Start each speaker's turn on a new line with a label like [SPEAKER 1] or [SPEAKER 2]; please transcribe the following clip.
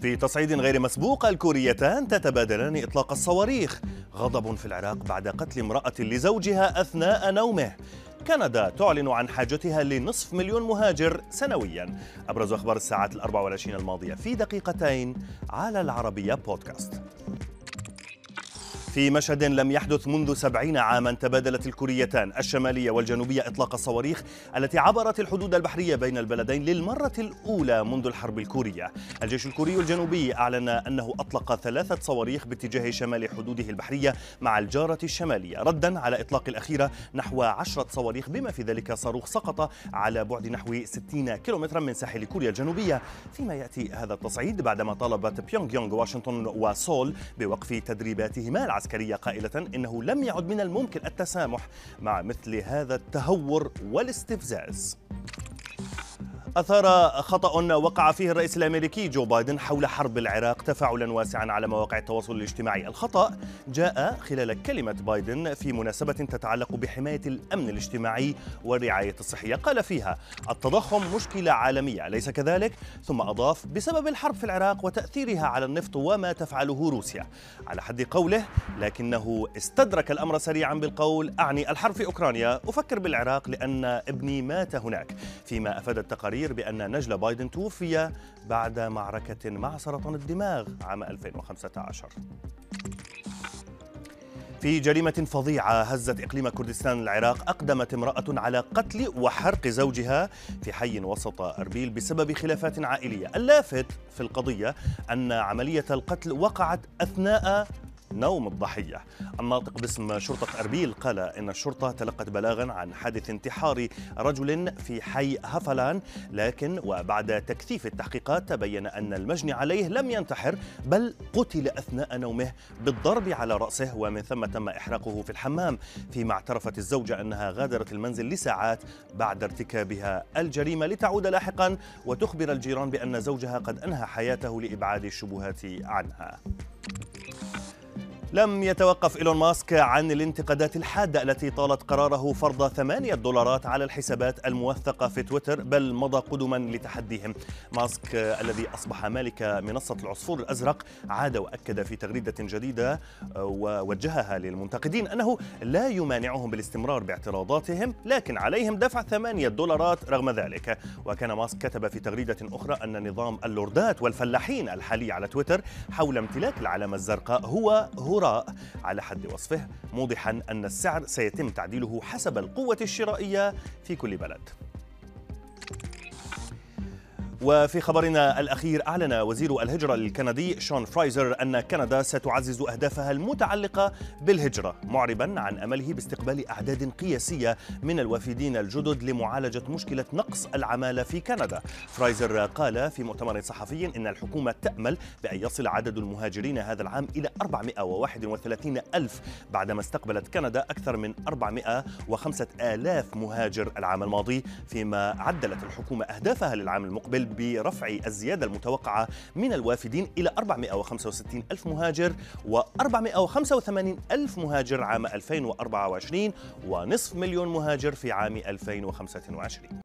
[SPEAKER 1] في تصعيد غير مسبوق الكوريتان تتبادلان إطلاق الصواريخ. غضب في العراق بعد قتل امرأة لزوجها أثناء نومه. كندا تعلن عن حاجتها لنصف مليون مهاجر سنويا. أبرز أخبار الساعات الأربع والعشرين الماضية في دقيقتين على العربية بودكاست. في مشهد لم يحدث منذ سبعين عاما تبادلت الكوريتان الشمالية والجنوبية إطلاق الصواريخ التي عبرت الحدود البحرية بين البلدين للمرة الأولى منذ الحرب الكورية. الجيش الكوري الجنوبي أعلن أنه أطلق ثلاثة صواريخ باتجاه شمال حدوده البحرية مع الجارة الشمالية. ردا على إطلاق الأخيرة نحو عشرة صواريخ بما في ذلك صاروخ سقط على بعد نحو 60 كيلومترا من ساحل كوريا الجنوبية. فيما يأتي هذا التصعيد بعدما طالبت بيونغ يونغ واشنطن وسول بوقف تدريباتهما العسكرية قائلة إنه لم يعد من الممكن التسامح مع مثل هذا التهور والاستفزاز. أثار خطأ وقع فيه الرئيس الأمريكي جو بايدن حول حرب العراق تفاعلا واسعا على مواقع التواصل الاجتماعي. الخطأ جاء خلال كلمة بايدن في مناسبة تتعلق بحماية الأمن الاجتماعي والرعاية الصحية. قال فيها التضخم مشكلة عالمية أليس كذلك؟ ثم أضاف بسبب الحرب في العراق وتأثيرها على النفط وما تفعله روسيا. على حد قوله لكنه استدرك الأمر سريعا بالقول. أعني الحرب في أوكرانيا. أفكر بالعراق لأن ابني مات هناك. فيما أفاد التقارير بأن نجل بايدن توفي بعد معركة مع سرطان الدماغ عام 2015 في جريمة فظيعة هزت إقليم كردستان العراق أقدمت امرأة على قتل وحرق زوجها في حي وسط أربيل بسبب خلافات عائلية. اللافت في القضية أن عملية القتل وقعت أثناء نوم الضحية. الناطق باسم شرطة أربيل قال إن الشرطة تلقت بلاغا عن حادث انتحار رجل في حي هفلان لكن وبعد تكثيف التحقيقات تبين أن المجني عليه لم ينتحر بل قتل أثناء نومه بالضرب على رأسه ومن ثم تم إحراقه في الحمام. فيما اعترفت الزوجة أنها غادرت المنزل لساعات بعد ارتكابها الجريمة. لتعود لاحقا وتخبر الجيران بأن زوجها قد أنهى حياته لإبعاد الشبهات عنها. لم يتوقف إيلون ماسك عن الانتقادات الحادة التي طالت قراره فرض ثمانية دولارات على الحسابات الموثقة في تويتر بل مضى قدما لتحديهم. ماسك الذي أصبح مالك منصة العصفور الأزرق عاد وأكد في تغريدة جديدة ووجهها للمنتقدين أنه لا يمانعهم بالاستمرار باعتراضاتهم لكن عليهم دفع ثمانية دولارات رغم ذلك. وكان ماسك كتب في تغريدة أخرى أن نظام اللوردات والفلاحين الحالي على تويتر حول امتلاك العلامة الزرقاء هو هو الشراء على حد وصفه موضحا أن السعر سيتم تعديله حسب القوة الشرائية في كل بلد. وفي خبرنا الأخير أعلن وزير الهجرة الكندي شون فرايزر أن كندا ستعزز أهدافها المتعلقة بالهجرة معربا عن أمله باستقبال أعداد قياسية من الوافدين الجدد لمعالجة مشكلة نقص العمالة في كندا. فرايزر قال في مؤتمر صحفي إن الحكومة تأمل بأن يصل عدد المهاجرين هذا العام إلى 431 ألف بعدما استقبلت كندا أكثر من 405 آلاف مهاجر العام الماضي فيما عدلت الحكومة أهدافها للعام المقبل برفع الزيادة المتوقعة من الوافدين إلى 465 ألف مهاجر و485 ألف مهاجر عام 2024 ونصف مليون مهاجر في عام 2025